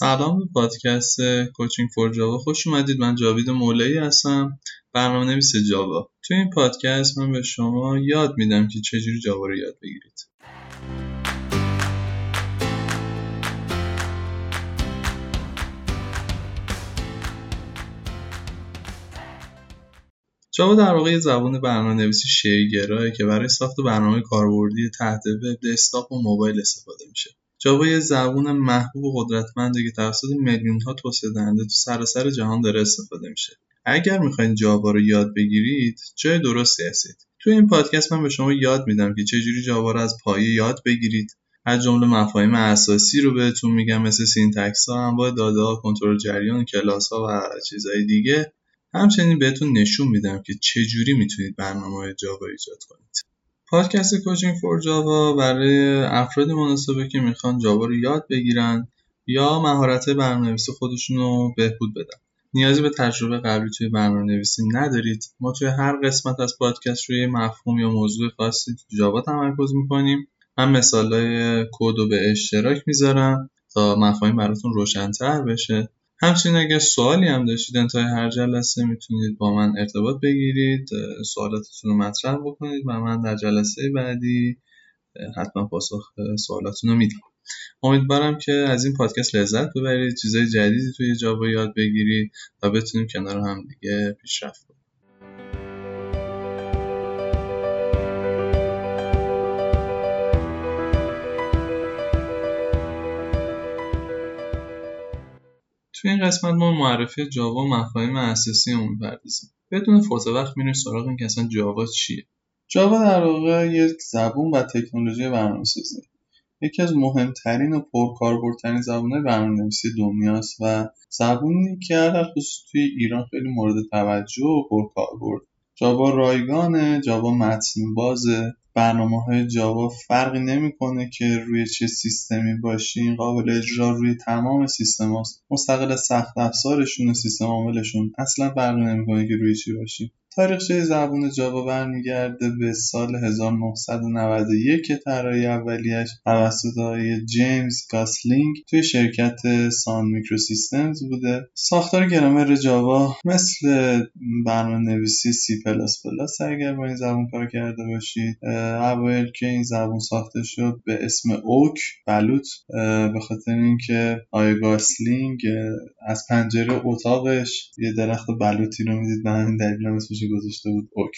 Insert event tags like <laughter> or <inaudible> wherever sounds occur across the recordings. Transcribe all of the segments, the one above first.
سلام به پادکست کوچینگ فور جاوا. خوش اومدید. من جاوید مولایی هستم. برنامه نویس جاوا. توی این پادکست من به شما یاد میدم که چجوری جاوا رو یاد بگیرید. جاوا در واقع زبان برنامه نویسی شیگراه که برای ساخت برنامه کاربردی تحت وب دسکتاپ و موبایل استفاده میشه. جاوا یه زبون محبوب و قدرتمنده که توسط میلیون ها توسعه تو سراسر جهان داره استفاده میشه. اگر می‌خواین جاوا رو یاد بگیرید جای درستی هستید. تو این پادکست من به شما یاد میدم که چجوری جاوا رو از پایه یاد بگیرید. از جمله مفاهیم اساسی رو بهتون میگم مثل syntax ها انواع داده ها کنترل جریان کلاس ها و چیزهای دیگه. همچنین بهتون نشون میدم که چجوری می‌تونید برنامه جاوا ایجاد کنید. پادکست Coaching for Java برای افراد مناسبه که می‌خوان جاوا رو یاد بگیرن یا مهارت برنامه‌نویسی خودشون رو بهبود بدن. نیازی به تجربه قبلی توی برنامه نویسی ندارید. ما توی هر قسمت از پادکست روی مفهوم یا موضوع خاصی تو جاوا تمرکز می‌کنیم من مثالای کد رو به اشتراک می‌ذارم تا مفاهیم براتون روشنتر بشه. همچنین اگر سوالی هم داشتید انتهای هر جلسه می‌تونید با من ارتباط بگیرید سوالاتتون رو مطرح بکنید و من در جلسه بعدی حتما پاسخ سوالاتون رو میدم. امیدوارم که از این پادکست لذت ببرید چیزای جدیدی توی جاوا یاد بگیرید و بتونیم کنار هم دیگه پیشرفت توی این قسمت ما معرفی جاوا مفاهیم اساسی اون می‌پردازیم بدون فوت وقت میریم سراغ این که اصلا جاوا چیه. جاوا در واقع یک زبون و تکنولوژی برنامه‌نویسی یکی از مهمترین و پرکاربردترین زبانهای برنامه‌نویسی دنیاست و زبونی که در خصوص توی ایران خیلی مورد توجه و پرکاربرد. جاوا رایگانه جاوا متن بازه برنامه های جاوا فرقی نمی‌کنه که روی چه سیستمی باشین قابل اجرا روی تمام سیستم هاست. مستقل سخت افزارشون سیستم عاملشون اصلا فرقی نمی‌کنه که روی چی باشین تاریخچه زبون جاوا برمیگرده به سال 1991 که طراحی اولیش توسط آقای جیمز گاسلینگ توی شرکت Sun Microsystems بوده. ساختار گرامر جاوا مثل برنامه نویسی سی پلاس پلاس اگر با این زبون کار کرده باشید اوایل که این زبون ساخته شد به اسم Oak بلوط به خاطر اینکه آقای گاسلینگ از پنجره اتاقش یه درخت بلوطی رو می‌دید به همین دلیل اسمش گذاشته بود اوک.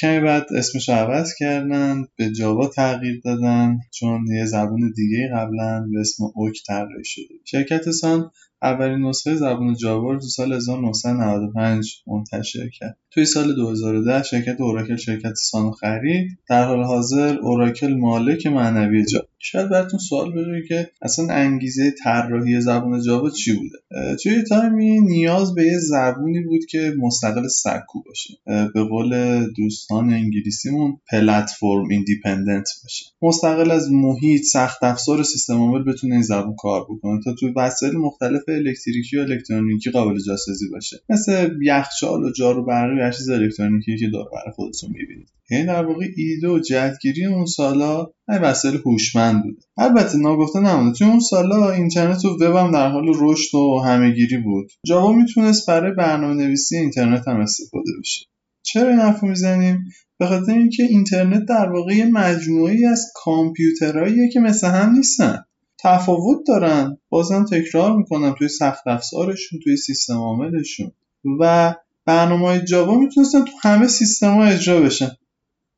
کمی بعد اسمش رو عوض کردن به جاوا تغییر دادن چون یه زبون دیگه قبلا به اسم اوک طراحی شده. شرکت سان اولین نسخه زبان جاوا رو تو سال 1995 منتشر کرد. توی سال 2010 شرکت اوراکل شرکت سان خرید در حال حاضر اوراکل مالک معنوی جاوا شاید براتون سوال بشه که اصلا انگیزه طراحی زبان جاوا چی بوده؟ توی time ی نیاز به یه زبونی بود که مستقل سکو باشه. به قول دوستان انگلیسیمون platform independent باشه. مستقل از محیط سخت افزار سیستم عامل بتونه این زبون کار بکنه. تا توی وسایل مختلف الکتریکی و الکترونیکی قابل جاسازی باشه. مثل یخچال و جارو برقی و چیز الکترونیکی که دور بر خودتون می‌بینید. یعنی در واقع ایده و جهتگیری اون سالا این وسایل هوشمند بوده. البته ناگفته نمونه. توی اون سالا اینترنت و وب هم در حال رشد و همهگیری بود. جاوا می‌تونست برای برنامه نویسی اینترنت هم استفاده بشه. چرا این حرف می‌زنیم؟ به خاطر اینکه اینترنت در واقع یه مجموعی از کامپیوترهاییه که مثل هم نیستن. تفاوت دارن. بازم تکرار می‌کنم توی سخت افزارشون توی سیستم عاملشون. و برنامه های جاوا می‌تونستن تو همه سیستم ها اجرا بشن.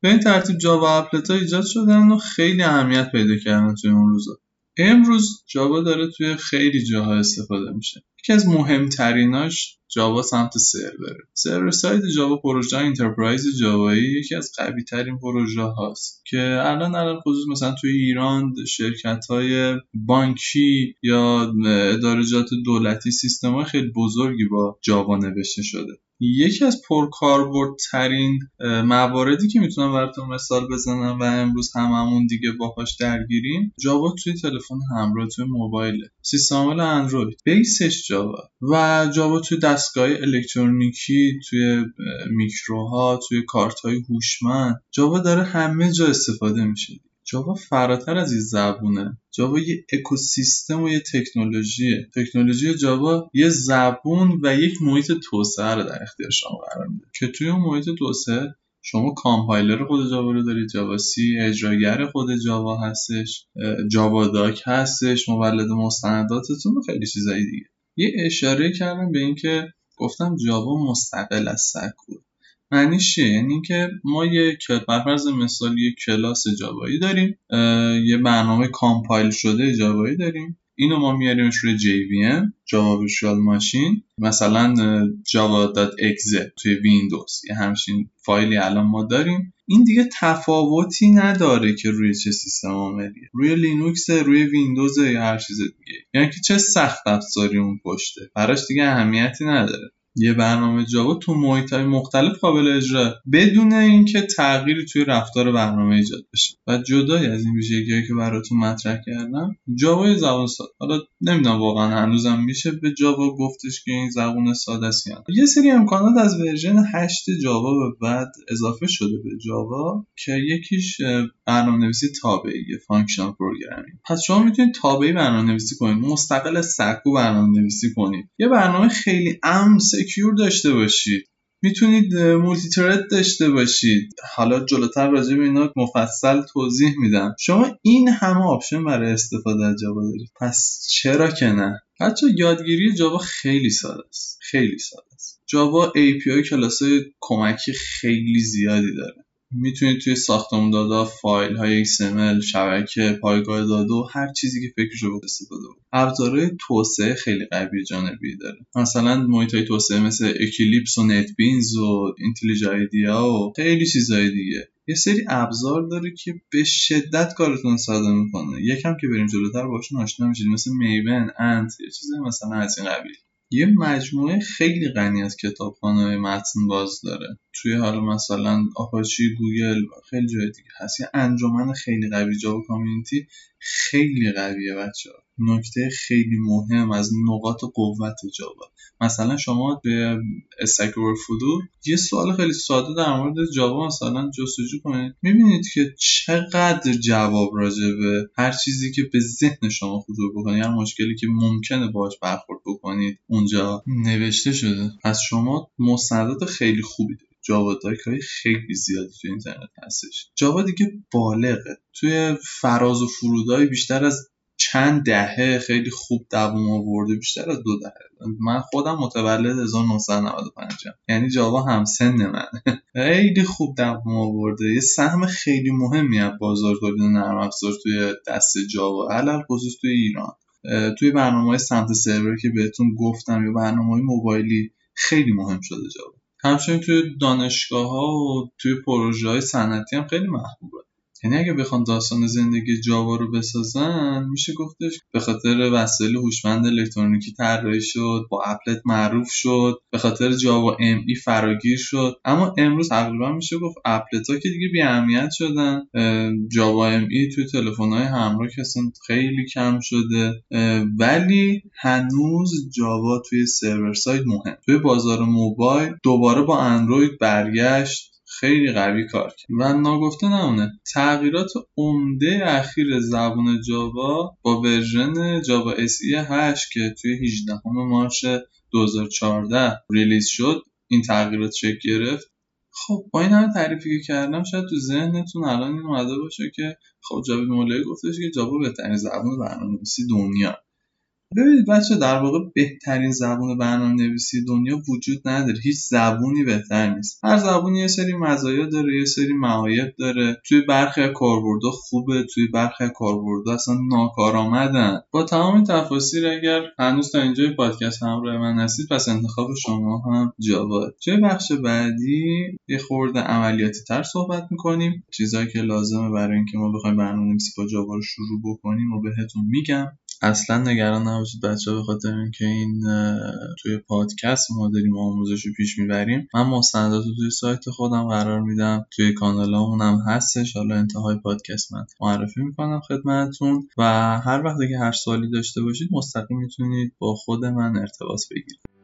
به این ترتیب جاوا applet ها ایجاد شدن و خیلی اهمیت پیدا کردن توی اون روزا. امروز جاوا داره توی خیلی جاها استفاده میشه. یکی از مهمتریناش جاوا سمت سروره server side Java پروژه enterprise جاوایی یکی از قوی ترین پروژه هاست که الان الان خصوص مثلا توی ایران شرکت های بانکی یا ادارجات دولتی سیستم های خیلی بزرگی با جاوا نوشته شده. یکی از پرکاربردترین مواردی که می‌تونم براتون مثال بزنم و امروز هممون دیگه باهاش درگیریم جاوا توی تلفن همراه توی موبایل سیستم عامل اندروید. بیسش جاوا. و جاوا توی دستگاه الکترونیکی توی میکروها توی کارت های هوشمند جاوا داره همه جا استفاده میشه. جاوا فراتر از این زبونه. جاوا یه اکوسیستم و یه تکنولوژیه. تکنولوژی جاوا یه زبون و یک محیط توسعه رو در اختیار شما قرار میده. که توی اون محیط توسعه شما کامپایلر خود جاوا رو دارید. جاوا سی اجراگر خود جاوا هستش. Javadoc هستش. مولد مستنداتتون و خیلی چیزایی دیگه. یه اشاره کردم به اینکه گفتم جاوا مستقل از سکو معنیش چیه؟ یعنی اینکه ما یه فرض مثال یه کلاس جاوایی داریم یه برنامه کامپایل شده جاوایی داریم. اینو ما میاریمش روی JVM Java Virtual Machine مثلا java.exe توی ویندوز. یه همچین فایلی الان ما داریم. این دیگه تفاوتی نداره که روی چه سیستم عاملیه. روی لینوکس روی ویندوز یا هر چیز دیگه. یعنی که چه سخت افزاری اون پشته. براش دیگه اهمیتی نداره. یه برنامه جاوا تو محیط های مختلف قابل اجرا. بدون اینکه تغییری توی رفتار برنامه ایجاد بشه. و جدای از این ویژگیهایی که براتون مطرح کردم جاوا زبان ساده حالا نمی‌دونم واقعا هنوزم میشه به جاوا گفتش که این زبان ساده است یه سری امکانات از version 8 جاوا به بعد اضافه شده به جاوا که یکیش برنامه نویسی تابعی functional programming پس شما می‌تونید تابعی برنامه نویسی کنید. مستقل از سکو برنامه نویسی کنید. یه برنامه خیلی امن secure داشته باشید. می‌تونید multi-thread داشته باشید. حالا جلوتر راجع به اینا مفصل توضیح میدم. شما این همه option برای استفاده از جاوا دارید. پس چرا که نه؟ حتی یادگیری جاوا خیلی ساده است. خیلی ساده است. جاوا API کلاس کمکی خیلی زیادی داره. می‌تونید توی ساختمون داده فایل های XML شبکه پایگاه داده و هر چیزی که فکرش رو استفاده ابزارهای توسعه خیلی قوی جانبی داره. مثلا محیط های توسعه مثل Eclipse و NetBeans و IntelliJ IDEA و خیلی چیزهای دیگه. یه سری ابزار داره که به شدت کارتون ساده می‌کنه. یکم که بریم جلوتر باشون آشنا میشید. مثل Maven Ant یه چیزی مثلا از این قبیل. یه مجموعه خیلی غنی از کتابخانه متن باز داره. توی حالا مثلا آپاچی گوگل و خیلی جای دیگه هست. یه انجمن خیلی قوی Java community خیلی قویه بچه ها نکته خیلی مهم از نقاط قوت جاوا. مثلا شما به Stack Overflow یه سوال خیلی ساده در مورد جاوا مثلا جستجو کنید. می‌بینید که چقدر جواب راجع به هر چیزی که به ذهن شما خطور بکنید هر مشکلی که ممکنه باهاش برخورد بکنید اونجا نوشته شده. پس شما مستندات خیلی خوبی دارید. Javadoc های خیلی زیادی توی اینترنت هستش. جاوا دیگه بالغه. توی فراز و فرودهای بیشتر از چند دهه خیلی خوب دووم آورده بیشتر از دو دهه. من خودم متولد 1995 یعنی جاوا هم سن من. <laughs> خیلی خوب دووم آورده. یه سهم خیلی مهمی از بازار تولید نرم افزار توی دست جاوا علل خصوص توی ایران. توی برنامه های سمت سرور که بهتون گفتم یا برنامه های موبایلی خیلی مهم شده جاوا. همچنین توی دانشگاه ها و توی پروژه های صنعتی هم خیلی محبوبه. یعنی اگه بخوان داستان زندگی جاوا رو بسازن میشه گفتش به خاطر وسایل هوشمند الکترونیکی طراحی شد با اپلت معروف شد به خاطر جاوا ام ای فراگیر شد. اما امروز تقریبا میشه گفت اپلت ها که دیگه بی اهمیت شدن. جاوا ام ای توی تلفن های همراه که خیلی کم شده. ولی هنوز جاوا توی سرور سایت مهم. توی بازار موبایل دوباره با اندروید برگشت. خیلی قوی کار کرد. و ناگفته نمونه. تغییرات عمده اخیر زبان جاوا با version جاوا ای 8 که توی 18 March 2014 release شد این تغییرات شکل گرفت. خب با این همه تعریفی که کردم شاید تو ذهنتون الان این اومده باشه که خب جاوید مولایی گفتش که جاوا بهترین زبان برنامه‌نویسی دنیا. ببینید بچه در واقع بهترین زبون برنامه نویسی دنیا وجود نداره. هیچ زبونی بهتر نیست. هر زبونی یه سری مزایا داره یه سری معایب داره. توی برخی کاربردها خوبه توی برخی کاربردها اصلا ناکارآمدن. با تمام تفاصیل اگر هنوز تا اینجای پادکست همراه من هستید پس انتخاب شما هم جاوا توی بخش بعدی یه خورده عملیاتی تر صحبت می‌کنیم. چیزهایی که لازمه برای اینکه ما بخوایم برنامه نویسی با جاوا رو شروع بکنیم و بهتون میگم. اصلا نگران نباشید بچه به خاطر اینکه این توی پادکست ما داریم آموزش رو پیش می‌بریم. من مستندات رو توی سایت خودم قرار میدم. توی کانال هم هستش. حالا انتهای پادکست من معرفی می‌کنم خدمتتون. و هر وقتی که هر سوالی داشته باشید مستقیم می‌تونید با خود من ارتباط بگیرید.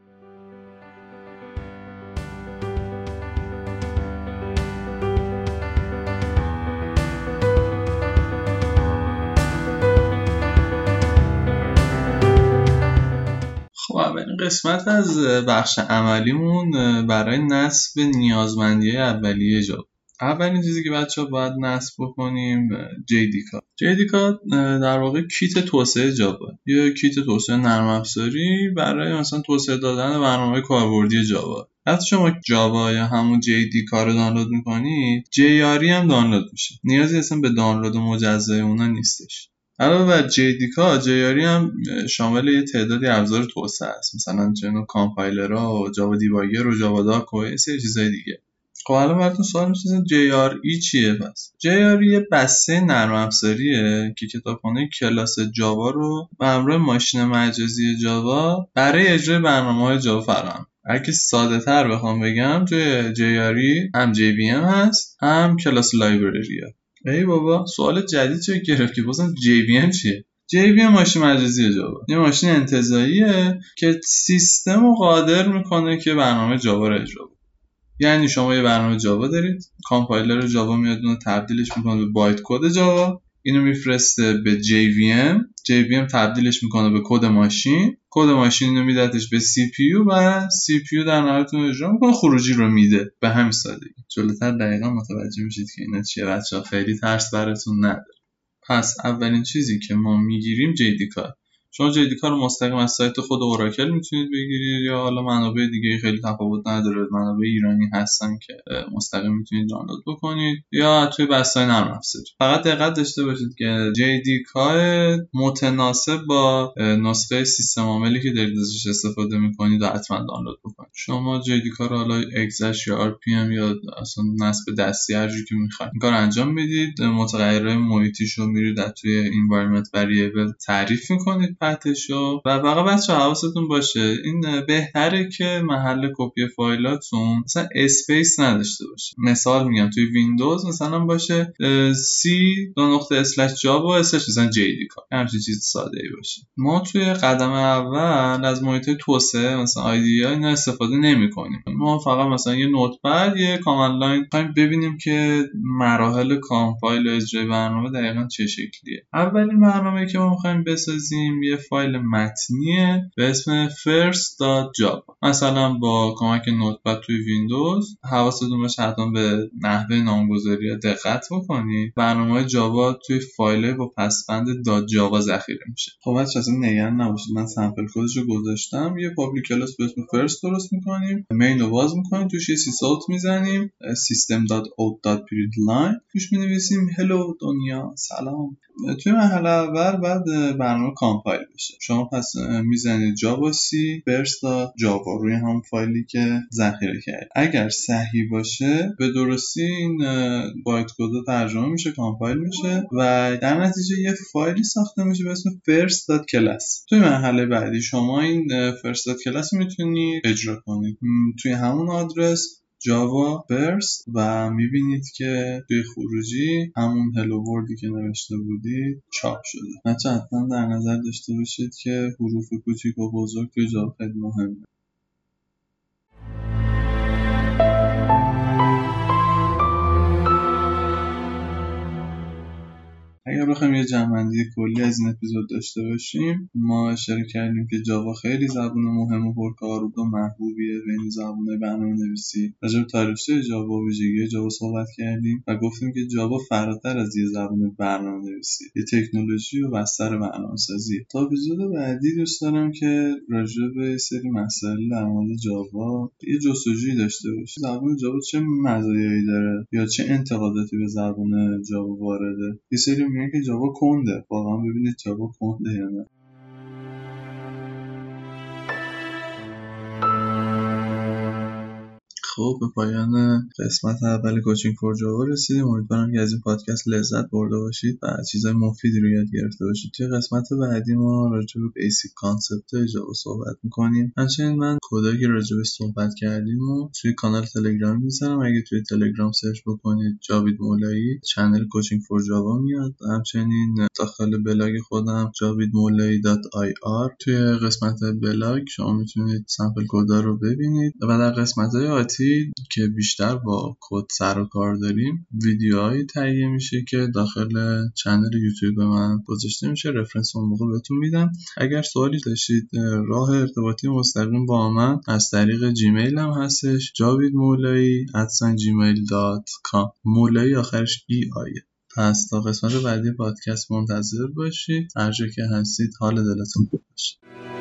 قسمت از بخش عملیمون برای نصب نیازمندی اولیه جا. اولین چیزی که بچه ها باید نصب بکنیم JDK JDK در واقع کیت توسعه جاوا. یا کیت توسعه نرم افزاری برای مثلا توسعه دادن برنامه کاربردی جاوا. وقتی شما جاوا یا همون JDK رو دانلود می‌کنید JRE هم دانلود میشه. نیازی اصلا به دانلود مجزای اونا نیستش. علاوه بر JDK JRE هم شامل یه تعدادی ابزار توسعه است. مثلا چنو کامپایلرها و جاوا دیباگر و جاوا داک و سری چیزای دیگه. خب الان براتون سوال میشه JRE چیه پس؟ JRE یه بسته نرم افزاریه که کتابخانه کلاس جاوا رو به همراه ماشین مجازی جاوا برای اجرای برنامه های جاوا فراهم اگه ساده تر بخوام بگم توی JRE هم JVM هست هم کلاس لایبرری ای بابا سوال جدید شکل گرفت که بازم JVM چیه؟ JVM ماشین مجازی جاوا. یه ماشین انتزاعیه که سیستم رو قادر می‌کنه که برنامه جاوا رو اجرا یعنی شما یه برنامه جاوا دارید کامپایلر جاوا میاد اونو تبدیلش می‌کنه به bytecode جاوا. اینو میفرسته به JVM JVM تبدیلش می‌کنه به کد ماشین. کد ماشین اینو میدتش به CPU و CPU در نهایت اجرا می‌کنه. خروجی رو میده. به همین سادگی. جلوتر دقیقا متوجه میشید که اینا چیه بچه خیلی ترس براتون نداره. پس اولین چیزی که ما می‌گیریم JDK شما JDK رو مستقیم از سایت خود اوراکل می‌تونید بگیرید یا حالا منابع دیگه خیلی تفاوت نداره؟ منابع ایرانی هستن که مستقیم می‌تونید دانلود بکنید یا توی بستای نرم افزاری؟ فقط دقت داشته باشید که JDK متناسب با نسخه سیستم عاملی که دارید ازش استفاده می‌کنید و حتما دانلود بکنید. شما JDK رو حالا اگزش یا RPM یا اصلا نصب دستی هر که می‌خواید این کار انجام بدید متغیرهای محیطیش رو میرید توی environment variable تعریف می‌کنید. path شو و فقط بچه حواستون باشه. این بهتره که محل کپی فایلاتون مثلا space نداشته باشه. مثال میگم توی ویندوز مثلا باشه C دو نقطه slash جاوا slash مثلا JDK. همچین چیز ساده ای باشه. ما توی قدم اول از محیط توسعه مثلا IDEA اینا استفاده نمی کنیم ما فقط مثلا یه Notepad یه command line ببینیم که مراحل کامپایل اجرای برنامه دقیقا چه شکلیه. اولین برنامه که ما می‌خوایم بسازیم یه فایل متنیه به اسم first.java مثلا با کمک Notepad توی ویندوز حواستون باشه حتما به نحوه نامگذاری دقت بکنید برنامه جاوا توی فایل با پسوند .java ذخیره میشه. خب بچه اصلا نگران نباشید. من sample کدش رو گذاشتم. یه public class به اسم first درست می‌کنیم. main رو باز می‌کنیم. توش یه sysout می‌زنیم. system.out.println توش می‌نویسیم. Hello دنیا. سلام. توی مرحله اول باید برنامه compile. بشه شما پس می‌زنید جاوا سی جاوا. روی هم فایلی که ذخیره کرد اگر صحیح باشه به درستی این bytecode ترجمه میشه compile میشه و در نتیجه یه فایلی ساخته میشه به اسم first.class توی مرحله بعدی شما این first.class می‌تونید اجرا کنید توی همون آدرس java First و می‌بینید که توی خروجی همون Hello World ی که نوشته بودید چاپ شده. البته حتما در نظر داشته باشید که حروف کوچیک و بزرگ توی جاوا خیلی مهمه. بخوایم یه جمعندی کلی از این اپیزود داشته باشیم. ما اشاره کردیم که جاوا خیلی زبون مهم و پرکاربرد و محبوبیه بین زبونهای برنامه نویسی راجع به تاریخچه جاوا و ویژگی جاوا صحبت کردیم و گفتیم که جاوا فراتر از یه زبون برنامه نویسی یه تکنولوژی و بستر برنامه سازی تا اپیزود بعدی دوست دارم که راجع به سری مسائل در مورد جاوا یه جستجویی داشته باشیم. زبون جاوا چه مزایایی داره یا چه انتقاداتی به زبون جاوا وارده؟ یه سری میگن که جاوا کنده. واقعا ببینید جاوا کنده یا نه. خب به پایان قسمت اول Coaching for Java رسیدیم. امیدوارم که از این پادکست لذت برده باشید و چیزای مفیدی رو یاد گرفته باشید. توی قسمت بعدی ما راجع به basic concept جاوا صحبت می‌کنیم. همچنین من کدایی که راجع به صحبت کردیم و توی کانال تلگرام می‌ذارم. اگه توی تلگرام search بکنید جاوید مولایی channel Coaching for Java میاد. همچنین داخل بلاگ خودم آر. توی قسمت بلاگ شما می‌تونید sample کدا رو ببینید. و در قسمت های آتی نویسی که بیشتر با کد سر و کار داریم ویدیوهایی تهیه میشه که داخل channel یوتیوب من گذاشته میشه reference اون موقع بهتون میدم. اگر سوالی داشتید راه ارتباطی مستقیم با من از طریق جیمیل هم هستش جاوید مولایی جیمیل دات کام مولایی آخرش ای آیه پس تا قسمت بعدی پادکست منتظر باشید. هر جا که هستید حال دلتون خوب باشه.